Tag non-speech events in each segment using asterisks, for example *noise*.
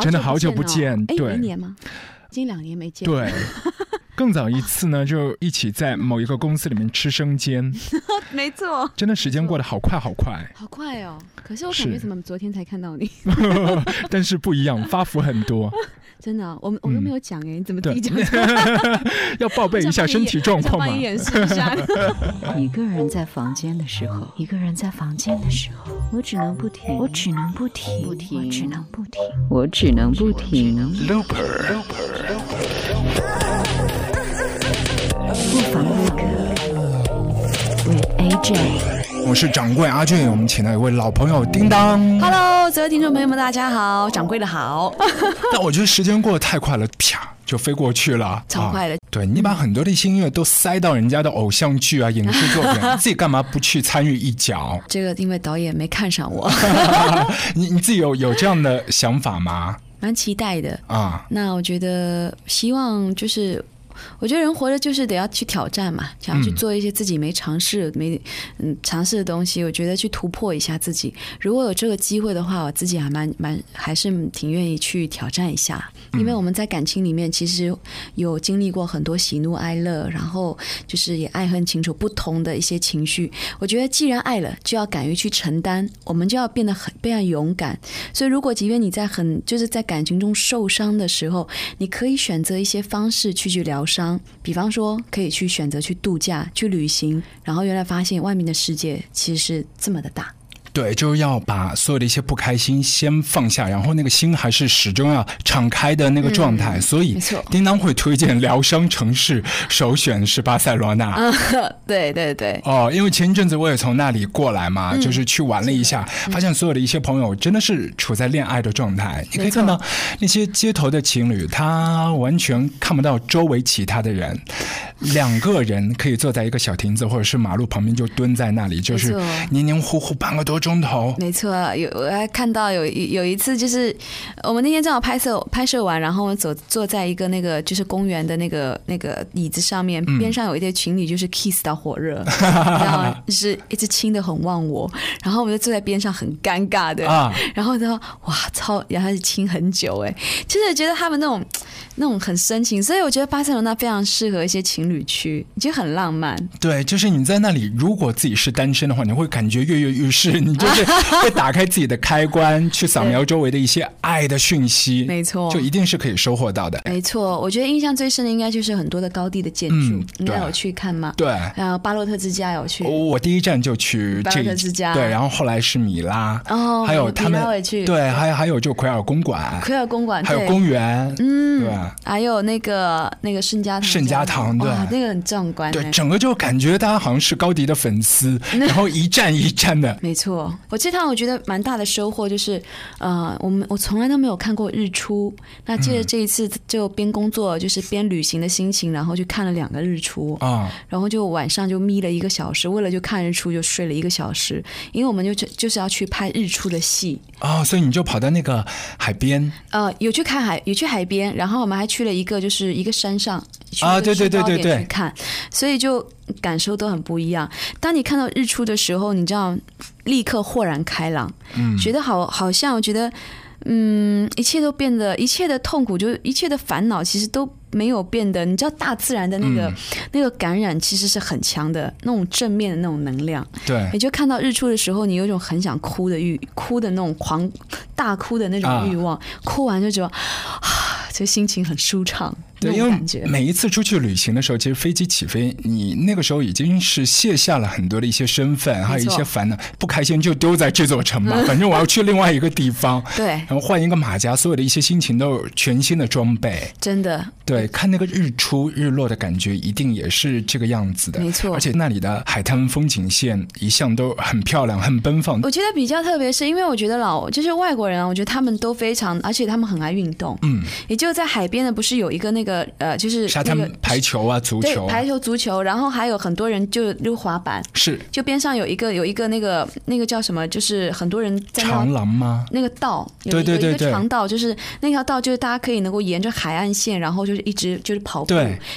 真的好久不见对一年吗？已经两年没见。，对。*laughs* 更早一次呢，就一起在某一个公司里面吃生煎，*laughs* 没错，真的时间过得好快好快，好快哦。可是我感觉怎么昨天才看到你？*laughs* 但是不一样，发福很多。*laughs* 真的啊，我们我都没有讲哎，你怎么自对己讲？要报备一下身体状况嘛我想帮你。演示一下。一个人在房间的时候，一个人在房间的时候，我只能不停，我只能不停，不停我只能不停，我只能不停。不妨录歌，with AJ。我是掌柜阿俊，我们请到一位老朋友叮当。Hello，所有听众朋友们，大家好，掌柜的好，*laughs* 但我觉得时间过得太快了，啪就飞过去了，超快的啊对你把很多的一些音乐都塞到人家的偶像剧啊、影视作品，你 *laughs* 自己干嘛不去参与一脚？这个因为导演没看上我，*laughs* 你你自己有有这样的想法吗？蛮期待的。啊，那我觉得希望就是。我觉得人活着就是得要去挑战嘛，想要去嗯做一些自己没尝试、没嗯尝试的东西。我觉得去突破一下自己，如果有这个机会的话，我自己还蛮蛮还是挺愿意去挑战一下。因为我们在感情里面其实有经历过很多喜怒哀乐，然后就是也爱恨情仇不同的一些情绪。我觉得既然爱了，就要敢于去承担，我们就要变得很非常勇敢。所以，如果即便你在很就是在感情中受伤的时候，你可以选择一些方式去去疗伤，比方说可以去选择去度假、去旅行，然后原来发现外面的世界其实是这么的大。对，就是要把所有的一些不开心先放下，然后那个心还是始终要敞开的那个状态。所以叮当会推荐疗伤城市，首选是巴塞罗那。*laughs* 对对对，哦，因为前一阵子我也从那里过来嘛，就是去玩了一下，发现所有的一些朋友真的是处在恋爱的状态。你可以看到那些街头的情侣，他完全看不到周围其他的人，两个人可以坐在一个小亭子或者是马路旁边就蹲在那里，就是黏黏糊糊半个多钟头。没错，有我还看到有一有一次，就是我们那天正好拍摄拍摄完，然后我走坐在一个那个就是公园的那个那个椅子上面，嗯边上有一对情侣就是 kiss 到火热，然后就是一直亲的很忘我，然后我们就坐在边上很尴尬的，啊然后呢，哇超，然后是亲很久哎，就是觉得他们那种那种很深情，所以我觉得巴塞罗那非常适合一些情侣去，就很浪漫。对，就是你在那里，如果自己是单身的话，你会感觉跃跃欲试，你就是 *laughs* 会打开自己的开关，去扫描周围的一些爱的讯息，没错就一定是可以收获到的。没错，我觉得印象最深的应该就是很多的高地的建筑，嗯对应该有去看吗？对。然后巴洛特之家有去，我第一站就去巴洛特之家对，然后后来是米拉，哦还有他们去对，还有还有就奎尔公馆，奎尔公馆，还有公园，嗯对？还有那个那个圣家堂，圣家堂对哇，那个很壮观，对，整个就感觉大家好像是高迪的粉丝，*laughs* 然后一站一站的，没错，我这趟我觉得蛮大的收获就是，呃，我们我从来都没有看过日出，那借着这一次就边工作就是边旅行的心情，然后去看了两个日出，啊、然后就晚上就眯了一个小时，为了就看日出就睡了一个小时，因为我们就就就是要去拍日出的戏，哦，所以你就跑到那个海边。呃，有去看海，有去海边，然后我们还去了一个就是一个山上去啊对对对对对。去看，所以就感受都很不一样。当你看到日出的时候，你知道立刻豁然开朗，嗯觉得好好像我觉得。嗯，一切都变得，一切的痛苦，就是一切的烦恼，其实都没有变得。你知道，大自然的那个、嗯那个感染其实是很强的，那种正面的那种能量。对你就看到日出的时候，你有一种很想哭的欲，哭的那种狂大哭的那种欲望，哭完就觉得啊，这心情很舒畅，那对，因为。每一次出去旅行的时候，其实飞机起飞，你那个时候已经是卸下了很多的一些身份，还有一些烦恼，不开心就丢在这座城吧，*laughs* 反正我要去另外一个地方，对然，后换一个马甲，所有的一些心情都有全新的装备。真的，对，看那个日出日落的感觉，一定也是这个样子的。没错而且那里的海滩风景线一向都很漂亮，很奔放。我觉得比较特别，是因为我觉得老就是外国人啊，我觉得他们都非常，而且他们很爱运动。嗯，也就在海边的，不是有一个那个呃，就是沙滩排球啊，足球，排球、足球，然后还有很多人就溜滑板，是，就边上有一个有一个那个那个叫什么，就是很多人在长廊吗？那个道，对对对对，长道就是那条道，就是大家可以能够沿着海岸线，然后就是一直就是跑步，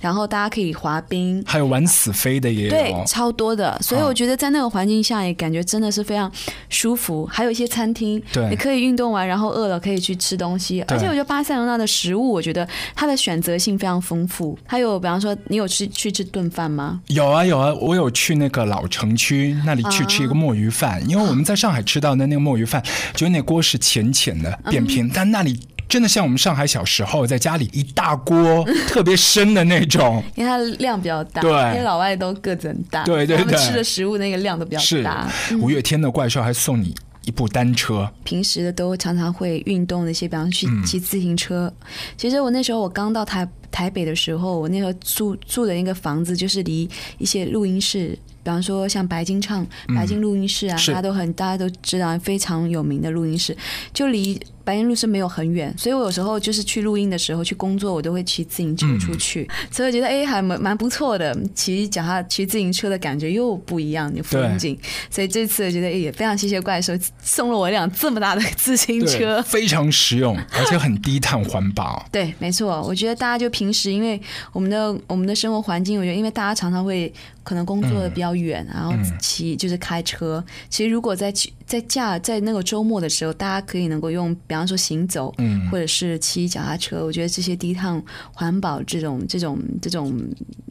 然后大家可以滑冰，还有玩死飞的也有，对，超多的。所以我觉得在那个环境下也感觉真的是非常舒服。还有一些餐厅，对，你可以运动完，然后饿了可以去吃东西。而且我觉得巴塞罗那的食物，我觉得它的选择性非常丰富。还有比方说，你有吃去吃顿饭吗？有啊有啊，我有去那个老城区那里去吃一个墨鱼饭，因为我们在上海吃到的那个墨鱼饭，就那锅是浅浅的扁平，但那里。真的像我们上海小时候在家里一大锅 *laughs* 特别深的那种，因为它量比较大，对，因为老外都个子很大，对对对，吃的食物那个量都比较大。五月天的怪兽还送你一部单车，平时的都常常会运动的一些，比方去骑自行车。其实我那时候我刚到台台北的时候，我那时候住住的那个房子就是离一些录音室，比方说像白金唱、白金录音室啊，大家都很大家都知道非常有名的录音室，就离。白云路是没有很远，所以我有时候就是去录音的时候去工作，我都会骑自行车出去，所以我觉得哎还蛮蛮不错的，骑脚踏骑自行车的感觉又不一样，有风景。所以这次我觉得也非常谢谢怪兽送了我一辆这么大的自行车，*laughs* 非常实用，而且很低碳环保。对，没错，我觉得大家就平时因为我们的我们的生活环境，我觉得因为大家常常会可能工作的比较远，然后骑就是开车。其实如果在在假在那个周末的时候，大家可以能够用。比方说行走，嗯，或者是骑脚踏车，我觉得这些低碳环保这种这种这种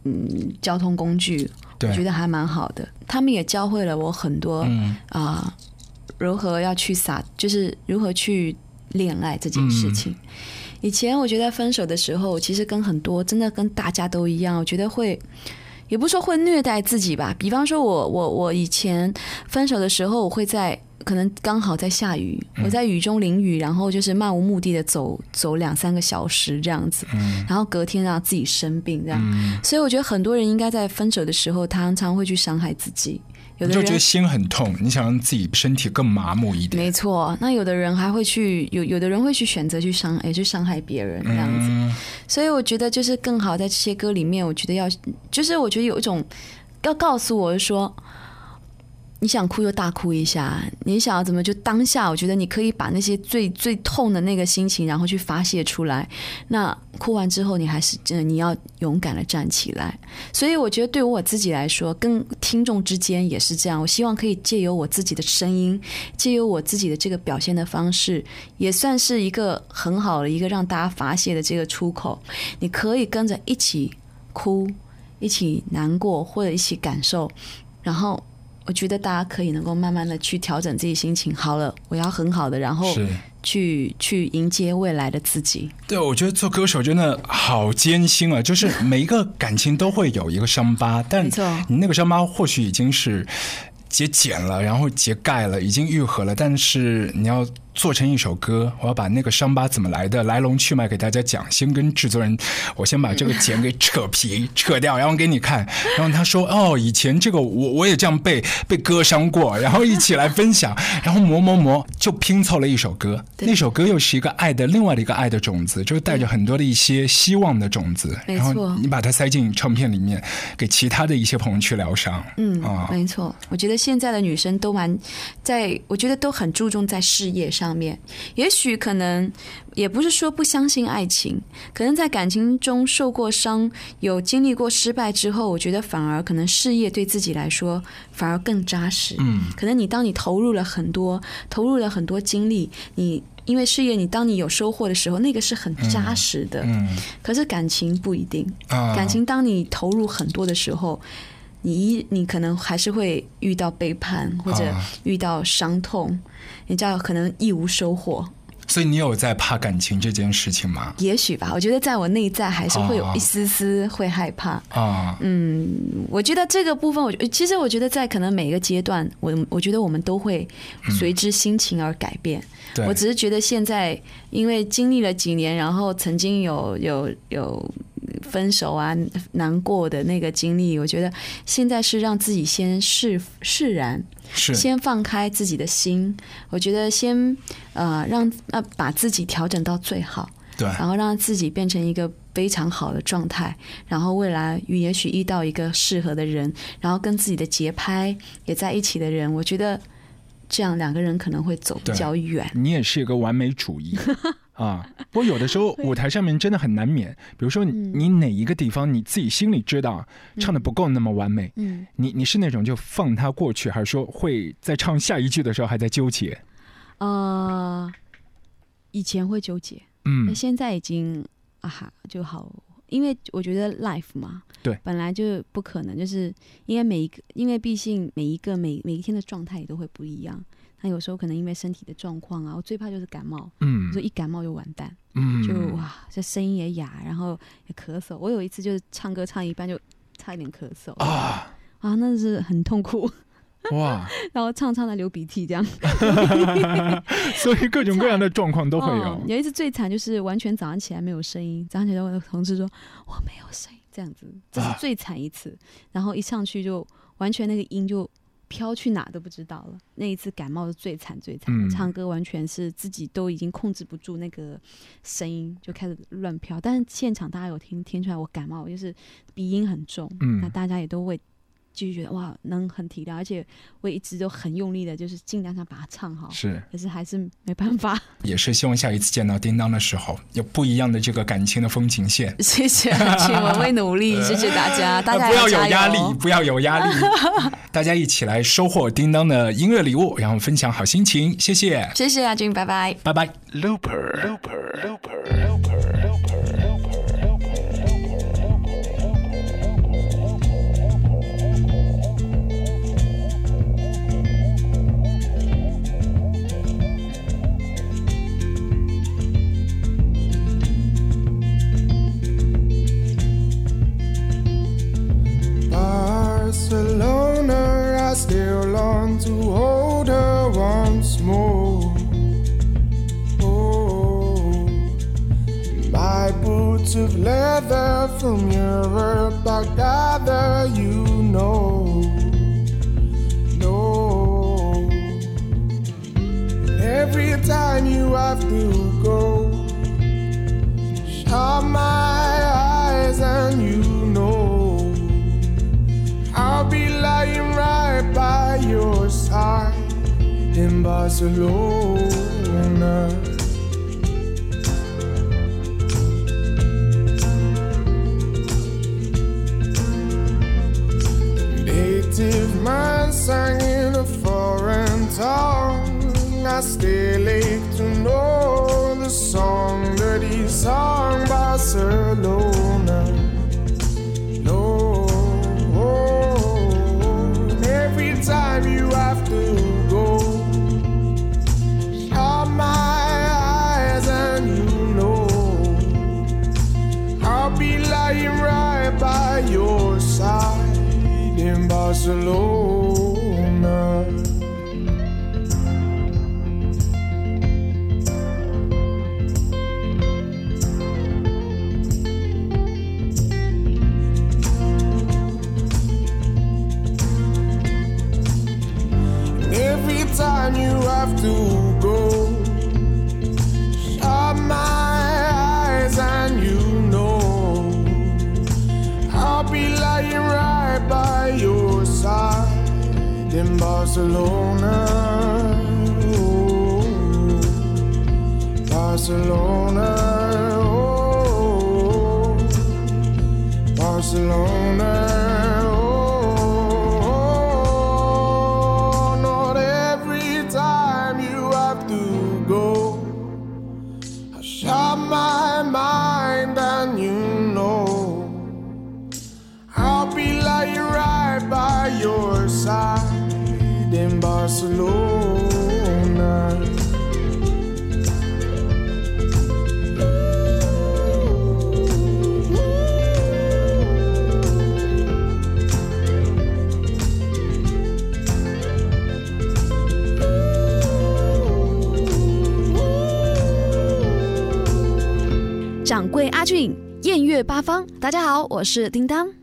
嗯交通工具，我觉得还蛮好的。他们也教会了我很多啊，如何要去撒，就是如何去恋爱这件事情。以前我觉得分手的时候，其实跟很多真的跟大家都一样，我觉得会也不说会虐待自己吧。比方说我我我以前分手的时候，我会在。可能刚好在下雨，我在雨中淋雨，然后就是漫无目的的走走两三个小时这样子，然后隔天让自己生病这样，所以我觉得很多人应该在分手的时候，常常会去伤害自己。有的人就觉得心很痛，你想让自己身体更麻木一点。没错，那有的人还会去有有的人会去选择去伤，也，去伤害别人这样子。所以我觉得就是更好在这些歌里面，我觉得要就是我觉得有一种要告诉我说。你想哭就大哭一下，你想要怎么就当下？我觉得你可以把那些最最痛的那个心情，然后去发泄出来。那哭完之后，你还是真的你要勇敢的站起来。所以我觉得对于我自己来说，跟听众之间也是这样。我希望可以借由我自己的声音，借由我自己的这个表现的方式，也算是一个很好的一个让大家发泄的这个出口。你可以跟着一起哭，一起难过，或者一起感受，然后。我觉得大家可以能够慢慢的去调整自己心情，好了，我要很好的，然后去去迎接未来的自己。对，我觉得做歌手真的好艰辛啊，就是每一个感情都会有一个伤疤，但你那个伤疤或许已经是结茧了，然后结盖了，已经愈合了，但是你要。做成一首歌，我要把那个伤疤怎么来的来龙去脉给大家讲。先跟制作人，我先把这个茧给扯皮扯掉，然后给你看。*laughs* 然后他说：“哦，以前这个我我也这样被被割伤过。”然后一起来分享，然后磨磨磨就拼凑了一首歌。那首歌又是一个爱的另外的一个爱的种子，就是带着很多的一些希望的种子。然后你把它塞进唱片里面，给其他的一些朋友去疗伤。嗯啊，没错。我觉得现在的女生都蛮在，我觉得都很注重在事业上。上面，也许可能也不是说不相信爱情，可能在感情中受过伤，有经历过失败之后，我觉得反而可能事业对自己来说反而更扎实。嗯，可能你当你投入了很多，投入了很多精力，你因为事业，你当你有收获的时候，那个是很扎实的。嗯，可是感情不一定，感情当你投入很多的时候。你一你可能还是会遇到背叛或者遇到伤痛，你知道可能一无收获。所以你有在怕感情这件事情吗？也许吧，我觉得在我内在还是会有一丝丝会害怕啊。嗯，我觉得这个部分，我其实我觉得在可能每一个阶段，我我觉得我们都会随之心情而改变。我只是觉得现在因为经历了几年，然后曾经有有有。分手啊，难过的那个经历，我觉得现在是让自己先释释然，是先放开自己的心。我觉得先呃让呃把自己调整到最好，对，然后让自己变成一个非常好的状态，然后未来也许遇到一个适合的人，然后跟自己的节拍也在一起的人，我觉得这样两个人可能会走比较远。*laughs* 你也是一个完美主义啊，不过有的时候 *laughs* 舞台上面真的很难免，比如说你哪一个地方你自己心里知道唱的不够那么完美，嗯，你你是那种就放它过去，还是说会在唱下一句的时候还在纠结？呃，以前会纠结，嗯，现在已经啊哈就好，因为我觉得 life 嘛，对，本来就不可能，就是因为每一个，因为毕竟每一个每每一天的状态也都会不一样。那有时候可能因为身体的状况啊，我最怕就是感冒，嗯，说一感冒就完蛋，嗯，就哇，这声音也哑，然后也咳嗽。我有一次就是唱歌唱一半就差一点咳嗽啊啊，那是很痛苦。哇！*laughs* 然后唱唱的流鼻涕，这样，*laughs* *laughs* 所以各种各样的状况都会有。有一次最惨就是完全早上起来没有声音，早上起来我的同事说我没有声音，这样子，这是最惨一次。然后一上去就完全那个音就飘去哪都不知道了。那一次感冒是最惨最惨，唱歌完全是自己都已经控制不住那个声音，就开始乱飘。但是现场大家有听听出来我感冒，就是鼻音很重，那大家也都会。就觉得哇，能很体谅，而且我一直都很用力的，就是尽量想把它唱好。是，可是还是没办法。也是希望下一次见到叮当的时候，有不一样的这个感情的风景线。*laughs* 谢谢，请我会努力。*laughs* 谢谢大家，大家不要有压力，不要有压力。*laughs* 大家一起来收获叮当的音乐礼物，然后分享好心情。谢谢，谢谢阿军，拜拜，拜拜。Of leather from Europe, I gather you know. No. Every time you have to go, shut my eyes and you know I'll be lying right by your side in Barcelona. I still ache to know the song that he sung Barcelona. No, have to go, shut my eyes and you know I'll be lying right by your side in Barcelona. Oh, Barcelona. Oh, Barcelona. 方”，大家好，我是叮当。